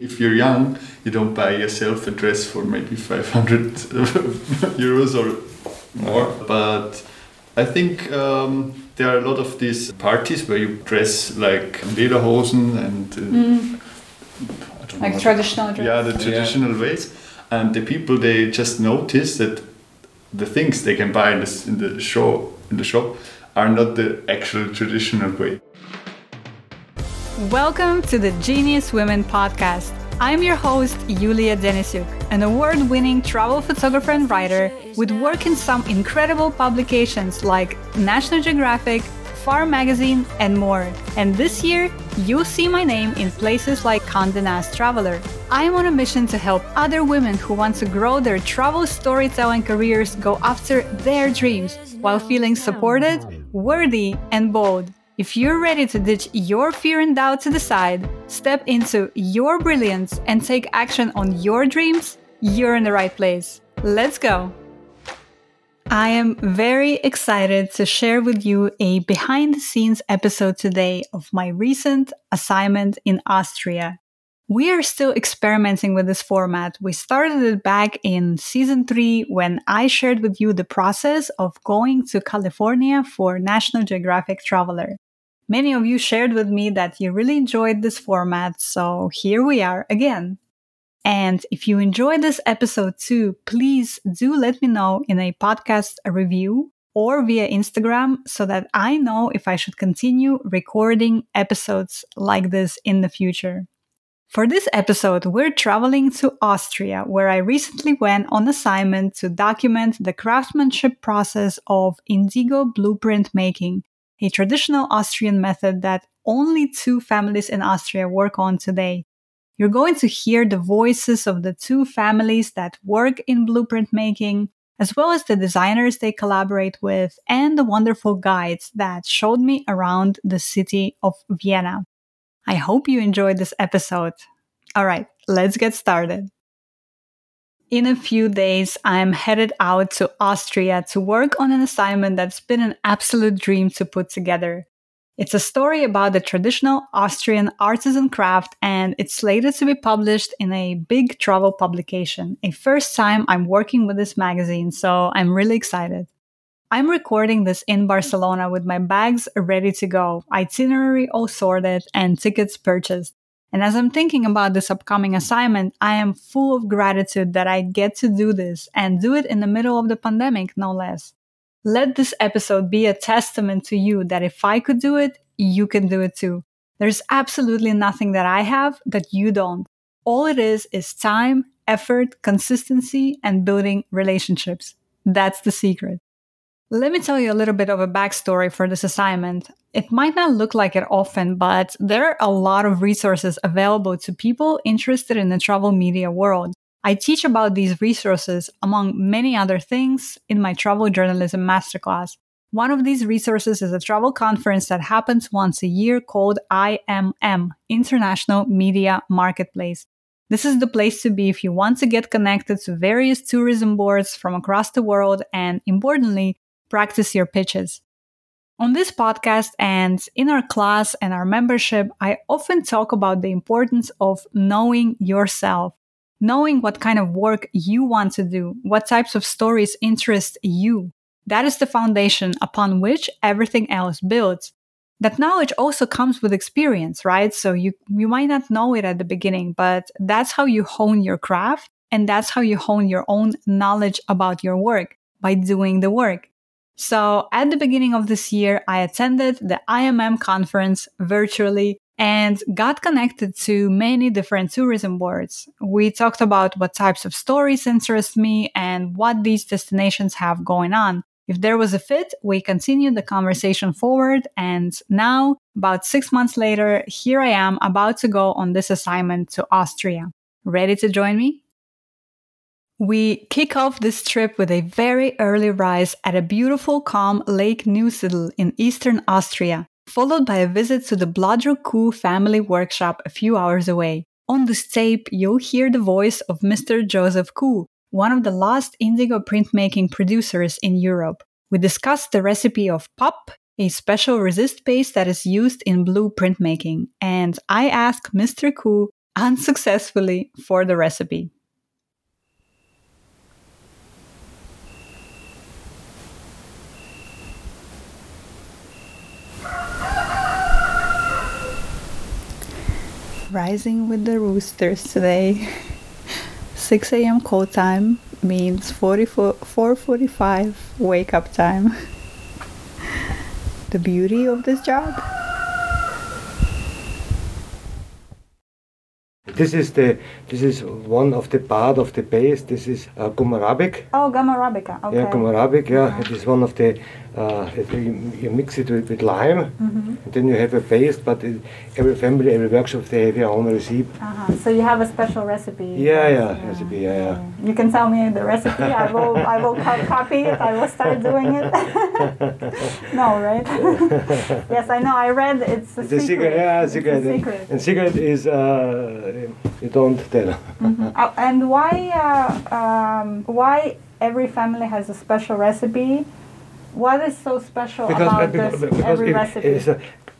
If you're young, you don't buy yourself a dress for maybe 500 euros or more. But I think um, there are a lot of these parties where you dress like lederhosen and uh, mm. like traditional dress. Yeah, the traditional yeah. ways, and the people they just notice that the things they can buy in, this, in the show in the shop are not the actual traditional way. Welcome to the Genius Women podcast. I'm your host, Yulia Denisyuk, an award winning travel photographer and writer with work in some incredible publications like National Geographic, Afar Magazine, and more. And this year, you'll see my name in places like Condé Nast Traveler. I'm on a mission to help other women who want to grow their travel storytelling careers go after their dreams while feeling supported, worthy, and bold. If you're ready to ditch your fear and doubt to the side, step into your brilliance, and take action on your dreams, you're in the right place. Let's go! I am very excited to share with you a behind the scenes episode today of my recent assignment in Austria. We are still experimenting with this format. We started it back in season three when I shared with you the process of going to California for National Geographic Traveler. Many of you shared with me that you really enjoyed this format, so here we are again. And if you enjoyed this episode too, please do let me know in a podcast review or via Instagram so that I know if I should continue recording episodes like this in the future. For this episode, we're traveling to Austria, where I recently went on assignment to document the craftsmanship process of indigo blueprint making, a traditional Austrian method that only two families in Austria work on today. You're going to hear the voices of the two families that work in blueprint making, as well as the designers they collaborate with and the wonderful guides that showed me around the city of Vienna. I hope you enjoyed this episode. All right, let's get started. In a few days, I'm headed out to Austria to work on an assignment that's been an absolute dream to put together. It's a story about the traditional Austrian artisan craft, and it's slated to be published in a big travel publication. A first time I'm working with this magazine, so I'm really excited. I'm recording this in Barcelona with my bags ready to go, itinerary all sorted, and tickets purchased. And as I'm thinking about this upcoming assignment, I am full of gratitude that I get to do this and do it in the middle of the pandemic, no less. Let this episode be a testament to you that if I could do it, you can do it too. There's absolutely nothing that I have that you don't. All it is is time, effort, consistency, and building relationships. That's the secret. Let me tell you a little bit of a backstory for this assignment. It might not look like it often, but there are a lot of resources available to people interested in the travel media world. I teach about these resources, among many other things, in my travel journalism masterclass. One of these resources is a travel conference that happens once a year called IMM, International Media Marketplace. This is the place to be if you want to get connected to various tourism boards from across the world and, importantly, practice your pitches. On this podcast and in our class and our membership, I often talk about the importance of knowing yourself, knowing what kind of work you want to do, what types of stories interest you. That is the foundation upon which everything else builds. That knowledge also comes with experience, right? So you, you might not know it at the beginning, but that's how you hone your craft and that's how you hone your own knowledge about your work by doing the work. So at the beginning of this year, I attended the IMM conference virtually and got connected to many different tourism boards. We talked about what types of stories interest me and what these destinations have going on. If there was a fit, we continued the conversation forward. And now, about six months later, here I am about to go on this assignment to Austria. Ready to join me? We kick off this trip with a very early rise at a beautiful, calm Lake Neusiedl in eastern Austria, followed by a visit to the Blaudruck Koó family workshop a few hours away. On this tape, you'll hear the voice of Mr. Joseph Koó, one of the last indigo printmaking producers in Europe. We discussed the recipe of pop, a special resist paste that is used in blue printmaking, and I asked Mr. Koó unsuccessfully for the recipe. Rising with the roosters today. 6 a.m. call time means 4:45 wake up time. the beauty of this job This is the this is one of the part of the base. This is uh, gum arabic. Oh, gum arabica. Okay. Yeah, gum arabic. Yeah, it is one of the. Uh, you, you mix it with, with lime, Mm-hmm. and then you have a paste. But it, every family, every workshop, they have their own recipe. Uh-huh. So you have a special recipe. Yeah, yeah, recipe. Yeah, yeah. You can tell me the recipe. I will. I will co- copy it. I will start doing it. no, right? yes, I know. I read it's a It's a secret. Yeah, It's a secret. And- secret. And secret is uh, you don't tell. Oh, and why? Uh, um, why every family has a special recipe? What is so special about this every it- recipe? it's a,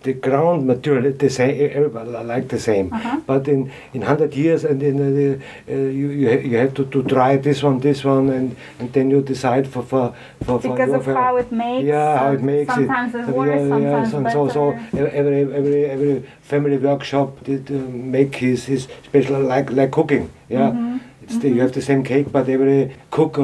the ground material the same. Everybody like the same. Uh-huh. But in in hundred years, and in uh, uh, you you, ha- you have to, to try this one, this one, and, and then you decide for for for, for because your of how it makes. Yeah, how it makes sometimes it. it's worse, sometimes some- better. so so every every every family workshop did uh, make his his special like like cooking. Yeah, Mm-hmm. it's the, you have the same cake, but every cook.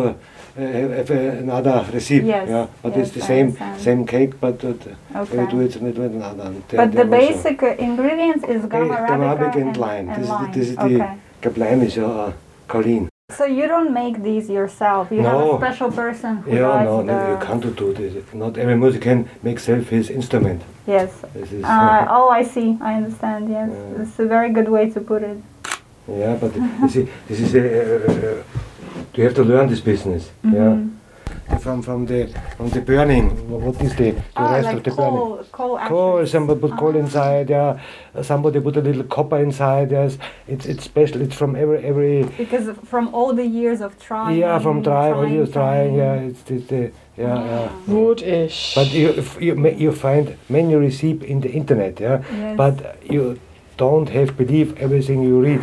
Have another recipe, Yes, yeah, but it's the I same understand. same cake, but uh, Okay. we do it it another. But the basic ingredients is gum arabica, and, and, lime. and this, lime. Is the, this is okay. the Gableim is uh, Colleen. So you don't make these yourself. You have a special person who Yeah, does no, no, you can't do this. Not every musician makes self his instrument. Yes. This is, Uh, oh, I see. I understand. Yes, Yeah. it's a very good way to put it. yeah, but you see, this is a, uh, you have to learn this business. Mm-hmm. Yeah. From from the from the burning. What is the, the Ah, rest like of the burning? coal, coal. Coal, somebody put coal Ah. inside, yeah. Somebody put a little copper inside, yes. It's it's special. It's from every every Because from all the years of trying. yeah, from trying, all years trying, yeah. trying. It's, it's the yeah, yeah. Wood-ish. But you you you find many recipe in the internet, yeah. Yes. But you don't have believe everything you read.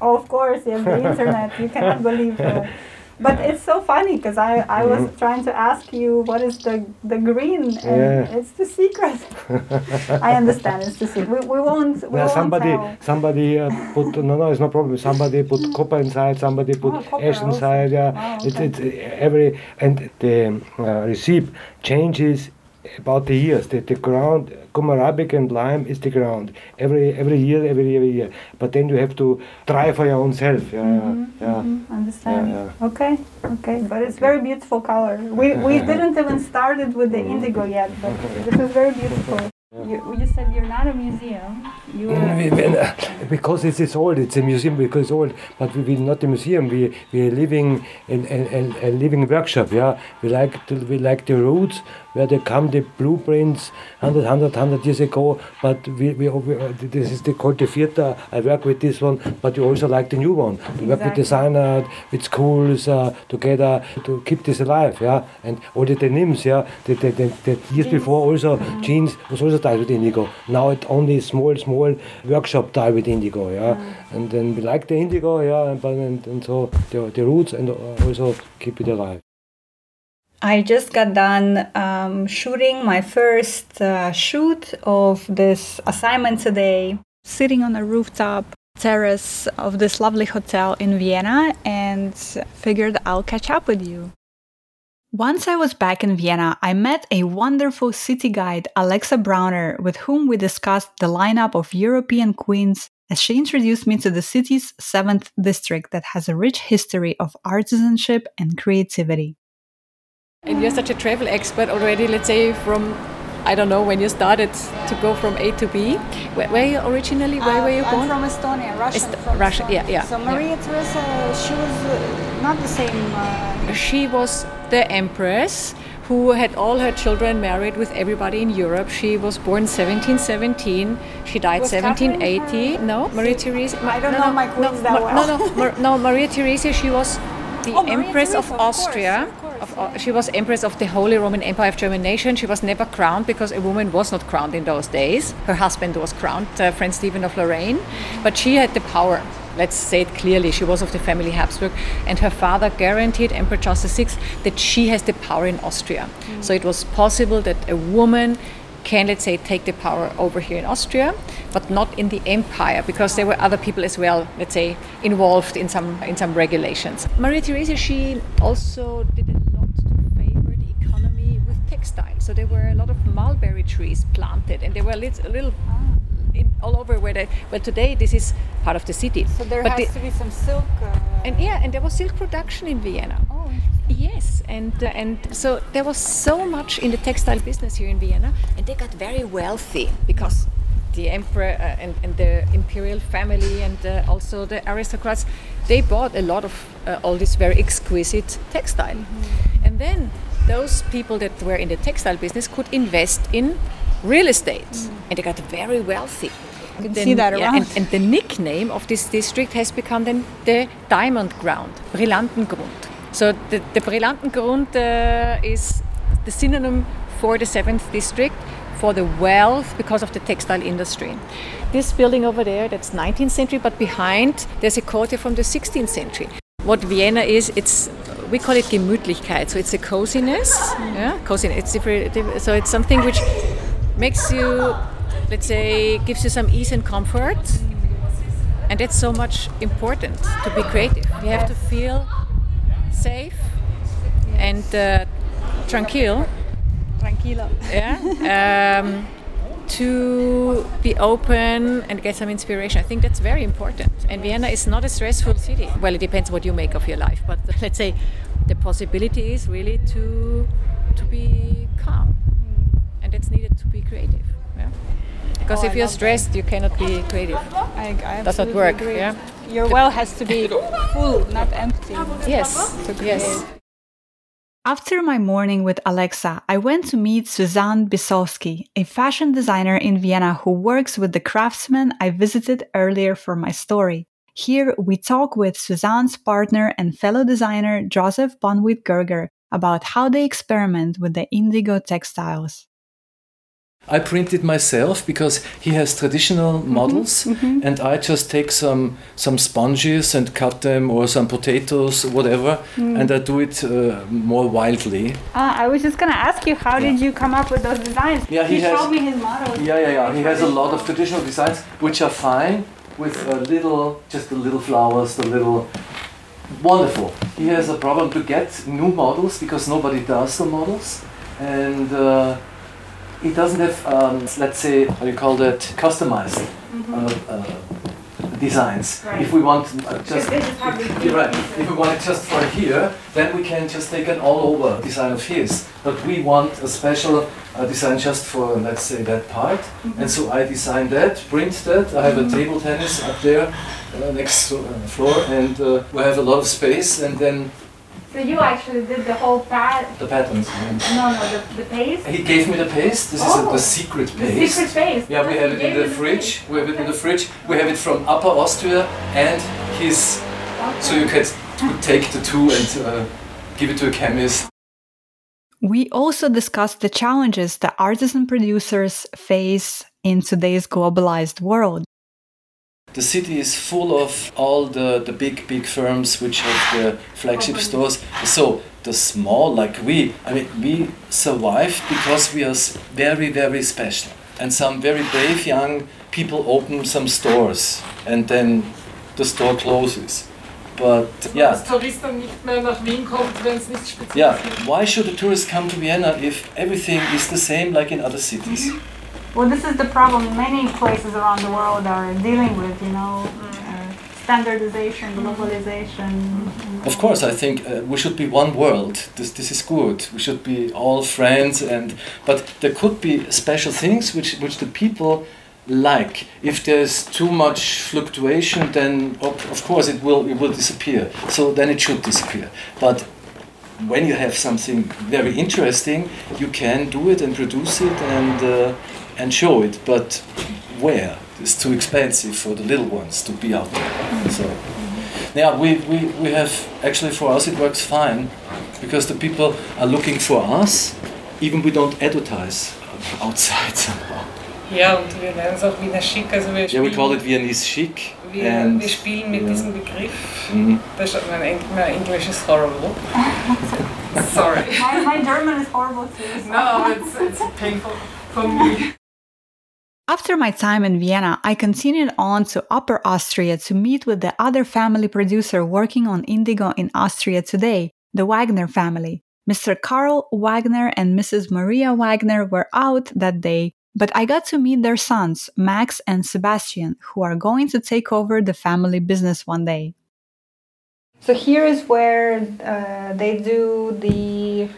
Oh, of course, yes, the internet. You cannot believe that. But it's so funny because I, I was Mm-hmm. trying to ask you what is the the green and Yeah. it's the secret. I understand it's the secret. We, we won't we won't somebody tell. somebody uh, put no no it's no problem. Somebody put copper inside. Somebody put Oh, ash inside. Yeah, it's okay. it's uh, every and the uh, recipe changes about the years. The, the ground, gum arabic and lime is the ground. Every every year, every every year. But then you have to try for your own self. Yeah, Mhm, yeah. yeah. mhm, understand. Yeah, Okay, okay, but it's very beautiful color. We we didn't even started with the indigo yet, but this is very beautiful. You, you said you're not a museum. You Yeah, uh, because it is old, it's a museum because it's old. But we will not a museum. We we are living in a, a, a living workshop. Yeah, we like to, we like the roots where they come the blueprints 100, 100, 100 years ago. But we, we, we this is the theater. I work with this one, but we also like the new one. We work with Exactly. designer, with schools uh, together to keep this alive. Yeah, and all the denims. Yeah, the, the, the, the years before also jeans was also dyed with indigo. Now it only small small workshop dye with indigo. Yeah, and then we like the indigo. Yeah, and, but- and, and so the, the roots and also keep it alive. I just got done um, shooting my first uh, shoot of this assignment today, sitting on a rooftop terrace of this lovely hotel in Vienna, and figured I'll catch up with you. Once I was back in Vienna, I met a wonderful city guide, Alexa Browner, with whom we discussed the lineup of European queens as she introduced me to the city's 7th district that has a rich history of artisanship and creativity. And you're such a travel expert already, let's say from, I don't know, when you started to go from A to B. Where, where you originally, where were you Uh, born? I'm from Estonia, Russia. Est- from Russia, Estonia. yeah, yeah, So yeah. Maria Theresa, she was uh, not the same. Uh, She was the empress who had all her children married with everybody in Europe. She was born 1717. She died Was 1780. No, Maria Theresa. I don't no, know no, my queens no, that well. No, no, no. Maria Theresa. She was the Oh, empress Theresa, of of course, Austria. of course. Of, uh, she was empress of the Holy Roman Empire of German nation. She was never crowned because a woman was not crowned in those days. Her husband was crowned, uh, Franz Stephen of Lorraine, but she had the power. Let's say it clearly. She was of the family Habsburg, and her father guaranteed Emperor Charles VI that she has the power in Austria. So it was possible that a woman can, let's say, take the power over here in Austria, but not in the empire, because there were other people as well, let's say, involved in some in some regulations. Maria Theresa, she also did textile. So there were a lot of mulberry trees planted, and there were little, little in, all over where they. Well, today this is part of the city. So there But has the- to be some silk. Uh, and yeah, and there was silk production in Vienna. oh, Yes, and uh, and so there was so much in the textile business here in Vienna, and they got very wealthy because the emperor uh, and, and the imperial family and uh, also the aristocrats, they bought a lot of uh, all this very exquisite textile, and then those people that were in the textile business could invest in real estate, and they got very wealthy. You can see that yeah, around. and, and the nickname of this district has become then the Diamond Ground, Brillantengrund. So the, the Brillantengrund uh, is the synonym for the seventh district for the wealth because of the textile industry. This building over there, that's 19th century, but behind there's a quarter from the 16th century. What Vienna is, it's we call it Gemütlichkeit, so it's a coziness. Yeah, coziness. It's different, so it's something which makes you, let's say, gives you some ease and comfort, and that's so much important to be creative. You have to feel safe and uh, tranquil tranquilo. yeah, um, to be open and get some inspiration. I think that's very important. And Vienna is not a stressful city. Well, it depends what you make of your life, but let's say the possibility is really to to be calm, and it's needed to be creative. Yeah? Because Oh, if I you're love that. stressed, you cannot be creative. I, I Does not work, agree. yeah? Your well has to be full, not empty. Yes, yes. After my morning with Alexa, I went to meet Susanne Bisovsky, a fashion designer in Vienna who works with the craftsmen I visited earlier for my story. Here we talk with Susanne's partner and fellow designer Joseph Bonwit Gerger about how they experiment with the indigo textiles. I print it myself because he has traditional models, and I just take some some sponges and cut them, or some potatoes, whatever, and I do it uh, more wildly. Uh, I was just gonna ask you, how did you come up with those designs? Yeah, he has- showed me his models. Yeah, yeah, yeah. He has a lot of traditional designs which are fine with a little, just the little flowers, the little. Wonderful. He has a problem to get new models because nobody does the models, and uh, he doesn't have, um, let's say, how do you call that, customized uh, uh, designs. If we want uh, just, Yeah, right. If we want it just for here, then we can just take an all-over design of his. But we want a special uh, design just for, let's say, that part. And so I design that, print that. I have a table tennis up there uh, next to uh, the floor, and uh, we have a lot of space. And then So you actually did the whole pad? the patterns. And No, no, the, the paste. he gave me the paste. This is a, Oh. the secret paste. Secret paste. Yeah, we have it in the fridge. We have it in the fridge. We have it from Upper Austria and his. So you can could take the two and uh, give it to a chemist. We also discussed the challenges that artisan producers face in today's globalized world. The city is full of all the, the big, big firms which have the flagship stores. So the small, like we, I mean, we survived because we are very, very special. And some very brave young people open some stores and then the store closes. But yeah, Dass Tourist dann nicht mehr nach Wien kommt, wenn es nicht speziell yeah, why should a tourist come to Vienna if everything is the same like in other cities? Mhm. Well, this is the problem many places around the world are dealing with, you know, uh, standardization, globalization. Of course, I think uh, we should be one world. This, this is good. We should be all friends, and but there could be special things which, which the people like. If there's too much fluctuation, then of, of course it will it will disappear. So then it should disappear. But when you have something very interesting, you can do it and produce it and uh, and show it. But where? It's too expensive for the little ones to be out there. So. Yeah, we, we, we have actually for us it works fine. because the people are looking for us, even we don't advertise outside somehow. Ja, und wir nennen es auch Wiener Schick. Also wir Yeah, we call it Viennese chic. wir, and wir spielen mit ja. diesem Begriff. Mhm. Das ist, mein, Eng- mein Englisch ist horrible. Sorry. My, my German is horrible too. No, it's, it's painful for me. After my time in Vienna, I continued on to Upper Austria to meet with the other family producer working on Indigo in Austria today, the Wagner family. Mr. Karl Wagner and Mrs. Maria Wagner were out that day, but I got to meet their sons, Max and Sebastian, who are going to take over the family business one day. So here is where uh, they do the,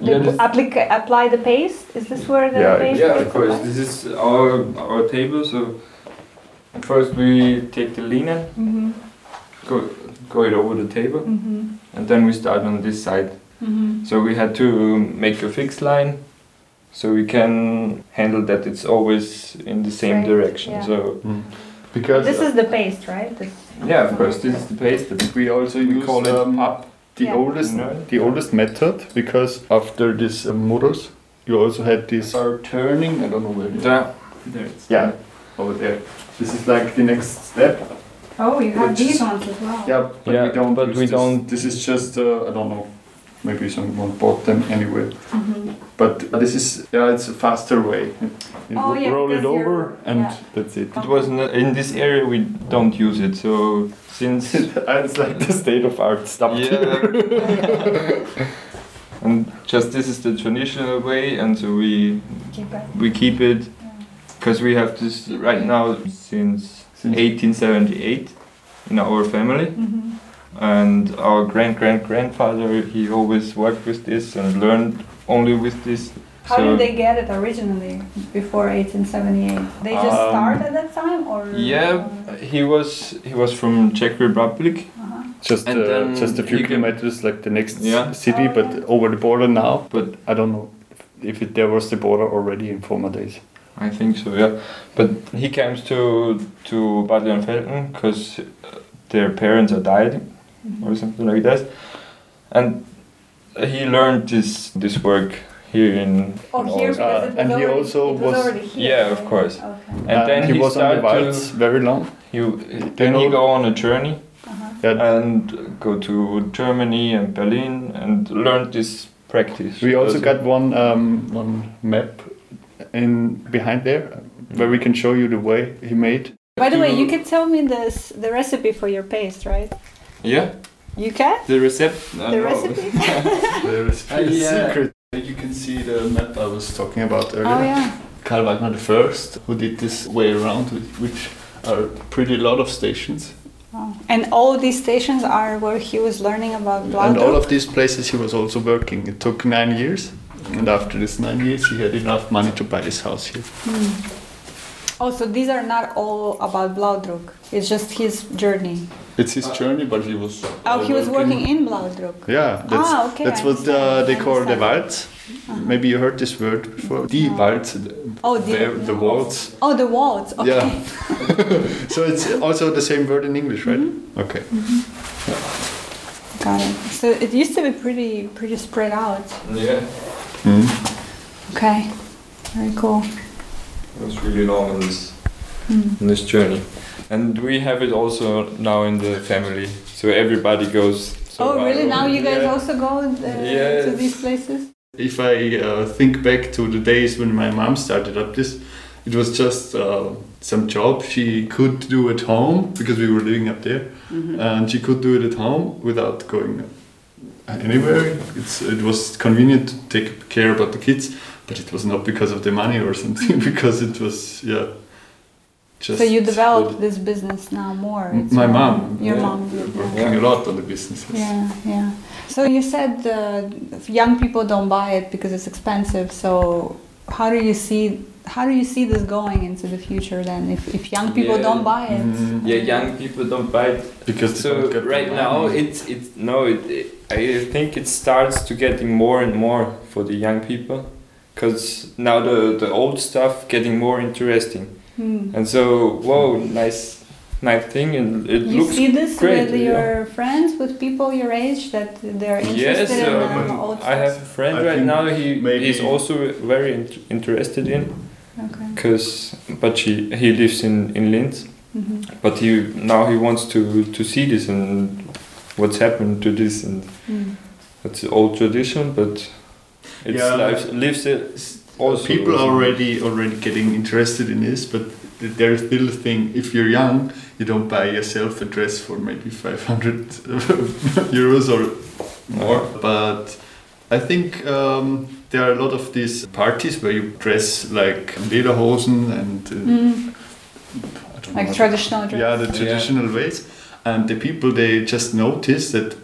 Yeah, applica- apply the paste. Is this where the Yeah, paste? Yeah, is of course. This is our our table. So first we take the linen, Mhm, go go it over the table, mhm, and then we start on this side. mhm. So we had to make a fixed line, so we can handle that it's always in the same Straight, direction. yeah. So Because This is the paste, right? This- yeah, of course, this is the paste. But we also we use call it um, pap. The Yeah. oldest No. the oldest method because after this uh, murals you also had this are turning I don't know where it is. There, there it's yeah over there this is like the next step Oh, you have these ones as well. yeah but Yeah, we don't but use we this. don't- this is just uh, I don't know maybe someone bought them anyway Mm-hmm. but this is yeah it's a faster way you Oh, yeah, roll it over and yeah. that's it It was not, in this area we don't use it. So since it's like the state of art stopped Yeah. and just this is the traditional way, and so we Keep it. we keep it because we have this right now since Since- 1878 in our family, Mhm. And our grand grand grandfather he always worked with this and learned only with this. How so did they get it originally before 1878? They just Um, started at that time, or yeah, he was he was from Czech Republic. Uh-huh. just And uh, then just a few he can- kilometers like the next Yeah. city Oh, but yeah. over the border now But I don't know if it, there was the border already in former days. I think so, yeah. But he comes to to Bad Leonfelden because their parents are died or something like that, and he learned this this work here in. Oh, in here Aarhus. because Uh, it was and he also it was, was- already here. Yeah, of course. Okay. And then he, he, was on the to Waltz very long. he then he go on a journey Uh-huh. Yeah. and go to Germany and Berlin and learn this practice. We also got one um, one map in behind there where we can show you the way he made. By the way, you can tell me this the recipe for your paste, right? Yeah You can the recipe. the recipe. There is Uh, yeah. secret. You can see the map I was talking about earlier. oh yeah. Karl Wagner the first, who did this way around, which- which are pretty lot of stations. Oh. And all these stations are where he was learning about And all of these places he was also working. It took nine years, and after this nine years, he had enough money to buy this house here. Oh, so these are not all about Blaudruck. It's just his journey. It's his journey, but he was. Oh, uh, he was working in Blaudruck. Yeah, that's, Ah, okay, that's what uh, they call the understand. waltz. Maybe you heard this word before. Die No. waltz. Oh, the- the, the waltz. Oh, the waltz. Okay. Yeah. so it's also the same word in English, right? Mm-hmm. Okay. Got it. So it used to be pretty pretty spread out. Yeah. Okay. Very cool. It was really long in this Hmm. on this journey, and we have it also now in the family. So everybody goes. So oh, really? Now you guys yeah. also go uh, to these places? If I uh, think back to the days when my mom started up this, it was just uh, some job she could do at home because we were living up there, and she could do it at home without going anywhere. It's it was convenient to take care about the kids, but it was not because of the money or something because it was yeah. Just So you developed what- this business now more. It's my mom, Your yeah. mom did. Yeah. working a lot on the businesses. Yeah, yeah. So you said uh, young people don't buy it because it's expensive. So how do you see how do you see this going into the future then? If, if young people Yeah. don't buy it, Mm, Yeah, young people don't buy it. because So don't get the right now money. it's it's no, it, it, I think it starts to getting more and more for the young people, because now the the old stuff getting more interesting, hmm. and so whoa, nice nice thing, and it you looks see this great. with yeah. your friends, with people your age that they're Yes, interested in um, um, old I have a friend I right now. He maybe- he's also very int- interested in, Okay. cause but he he lives in in Linz, hmm but he now he wants to to see this and what's happened to this and Mm. it's old tradition, but it's Yeah. lives lives it also. People are already already getting interested in this, but there's still a thing. If you're young, you don't buy yourself a dress for maybe 500 euros or more. But I think um, there are a lot of these parties where you dress like lederhosen and uh, Mm. I know Like traditional dress. yeah, the Yeah. traditional ways. And the people they just notice that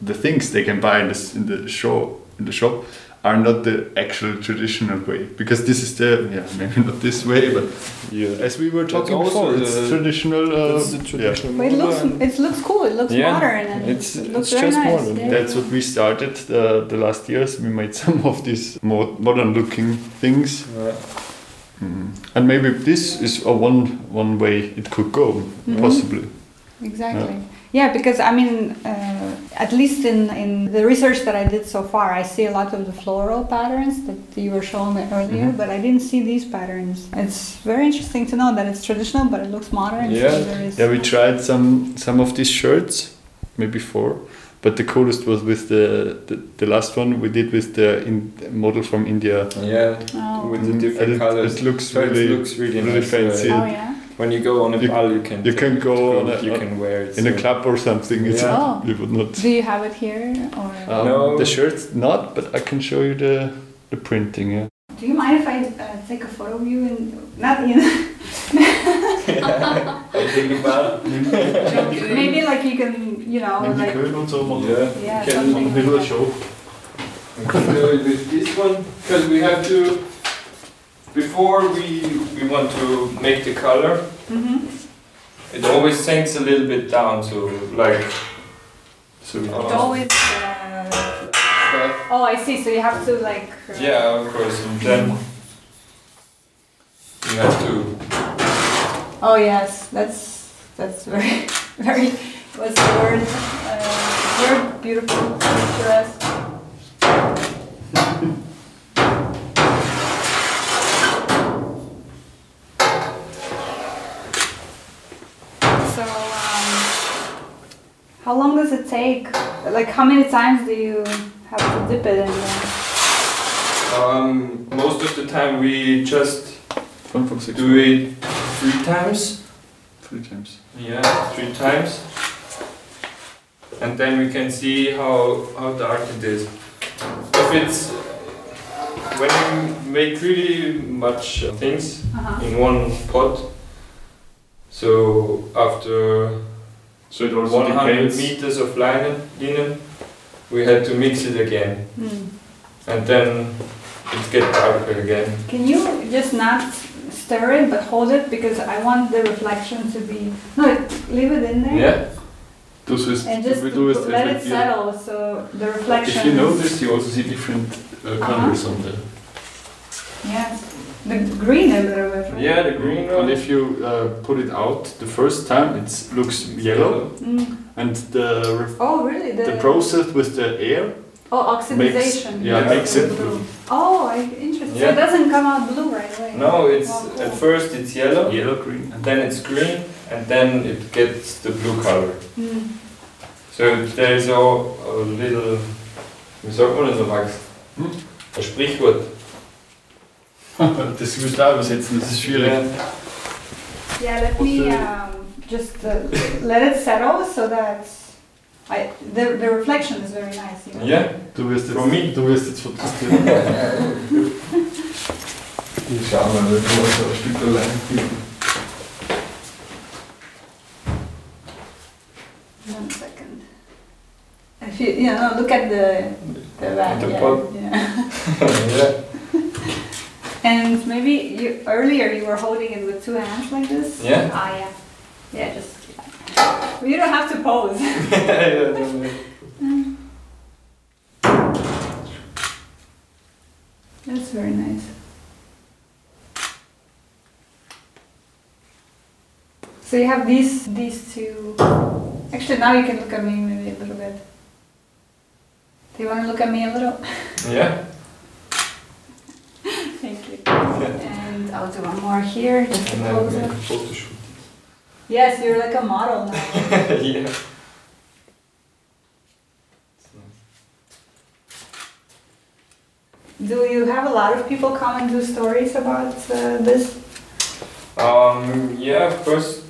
the things they can buy in, this, in the show in the shop are not the actual traditional way because this is the yeah maybe not this way but yeah. as we were talking also before it's the- traditional uh, That's the traditional. But it looks it looks cool. It looks Yeah, modern and it's- it looks it's very just nice. modern. Yeah. that's what we started the, the last years we made some of these more modern looking things Yeah. Mhm. and maybe this is a one one way it could go Mhm. possibly Exactly. Yeah, because I mean, uh, at least in, in the research that I did so far, I see a lot of the floral patterns that you were showing me earlier, Mhm. but I didn't see these patterns. It's very interesting to know that it's traditional, but it looks modern. Yeah. there is- Yeah, we tried some some of these shirts, maybe four, but the coolest was with the the, the last one we did with the in, model from India. Yeah, Oh. with the Mhm. different And it, colors. It looks So really, it looks really, really nice. fancy. uh, Oh yeah. When you go on a You- ball, you can you can go on a- you can wear it in a club or something. It's Yeah. Oh. you would not. Do you have it here or? Um, No. The shirts not, but I can show you the the printing. Yeah. Do you mind if I uh, take a photo of you and not in? I think about Maybe like you can, you know, like und so Yeah, yeah, can something. little Like show. we can do it with this one because we have to. Before we we want to make the color, hmm it always sinks a little bit down. to like. So Uh, always. Uh, oh, I see. So you have to like. uh, Yeah, of course, and then you have to. Oh yes, that's that's very very. What's the word? Uh, very beautiful, picturesque. Long does it take? Like, how many times do you have to dip it in? there? Um, most of the time we just Fun for six. do it three times. Three times. Yeah, three times. And then we can see how, how dark it is. If it's when you make really much uh, things Uh-huh. in one pot, so after So it also 100 depends. meters of linen, linen, we had to mix it again, Hmm. and then it get darker again. Can you just not stir it but hold it because I want the reflection to be no leave it in there Yeah. Dus is, and just we do it let it settle so the reflection. If you notice, you also see different uh, colors on the. yes, the green a little bit. Right? Yeah, the green And if you uh, put it out the first time, it looks yellow, Mm. and the ref- Oh really? The, the process with the air oh oxidization. yeah, Yeah. makes it blue. Oh, I, interesting. So it doesn't come out blue right away. No, it's Oh, cool. at first it's yellow, Yellow green. and then it's green, and then it gets the blue color. Mm. So there is a, a little, wie sagt man das so, Max? Hm? Ein Sprichwort. das muss da übersetzen, das ist schwierig. Yeah, let me um, just uh, let it settle so that I the, the reflection is very nice. You know? Ja, Du wirst jetzt, From me. du wirst jetzt fotografieren. ich schau mal, Du musst ein Stück allein. One second. If you you know look at the the back. The yeah, pot. yeah. And maybe you earlier you were holding it with two hands like this. Yeah. Ah yeah. Yeah, just. You don't have to pose. That's very nice. So you have these these two. Actually, now you can look at me maybe a little bit. Do you want to look at me a little? Yeah. Thank you. And I'll do one more here, just to And then close make it. a photo shoot. Yes, you're like a model now. yeah. do you have a lot of people come and do stories about uh, this? Um, yeah, of course.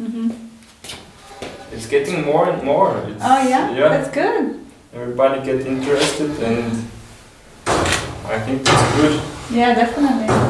Mm-hmm. It's getting more and more. It's, Oh yeah? Yeah. that's good. Everybody get interested, and I think it's good. Yeah, definitely.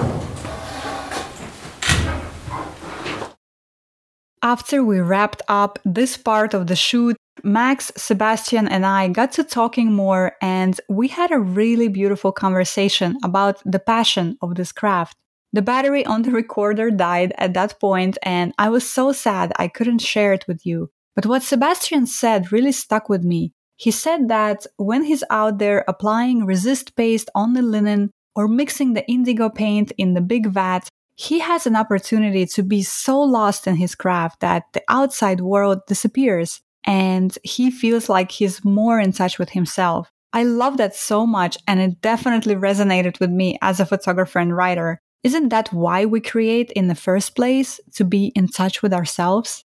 After we wrapped up this part of the shoot, Max, Sebastian, and I got to talking more, and we had a really beautiful conversation about the passion of this craft. The battery on the recorder died at that point, and I was so sad I couldn't share it with you. But what Sebastian said really stuck with me. He said that when he's out there applying resist paste on the linen or mixing the indigo paint in the big vat, he has an opportunity to be so lost in his craft that the outside world disappears and he feels like he's more in touch with himself. I love that so much and it definitely resonated with me as a photographer and writer. Isn't that why we create in the first place? To be in touch with ourselves?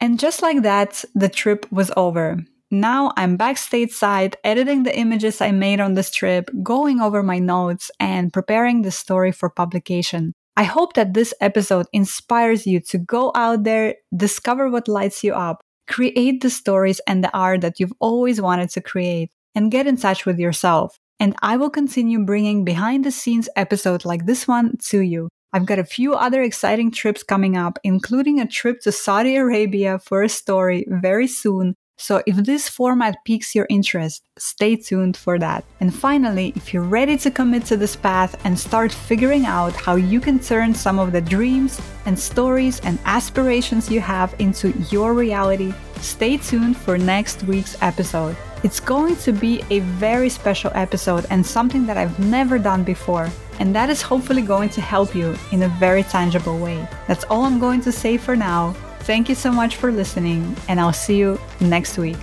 And just like that, the trip was over. Now I'm back stateside, editing the images I made on this trip, going over my notes, and preparing the story for publication. I hope that this episode inspires you to go out there, discover what lights you up, create the stories and the art that you've always wanted to create, and get in touch with yourself. And I will continue bringing behind the scenes episodes like this one to you. I've got a few other exciting trips coming up, including a trip to Saudi Arabia for a story very soon. So if this format piques your interest, stay tuned for that. And finally, if you're ready to commit to this path and start figuring out how you can turn some of the dreams and stories and aspirations you have into your reality, stay tuned for next week's episode. It's going to be a very special episode and something that I've never done before. And that is hopefully going to help you in a very tangible way. That's all I'm going to say for now. Thank you so much for listening, and I'll see you next week.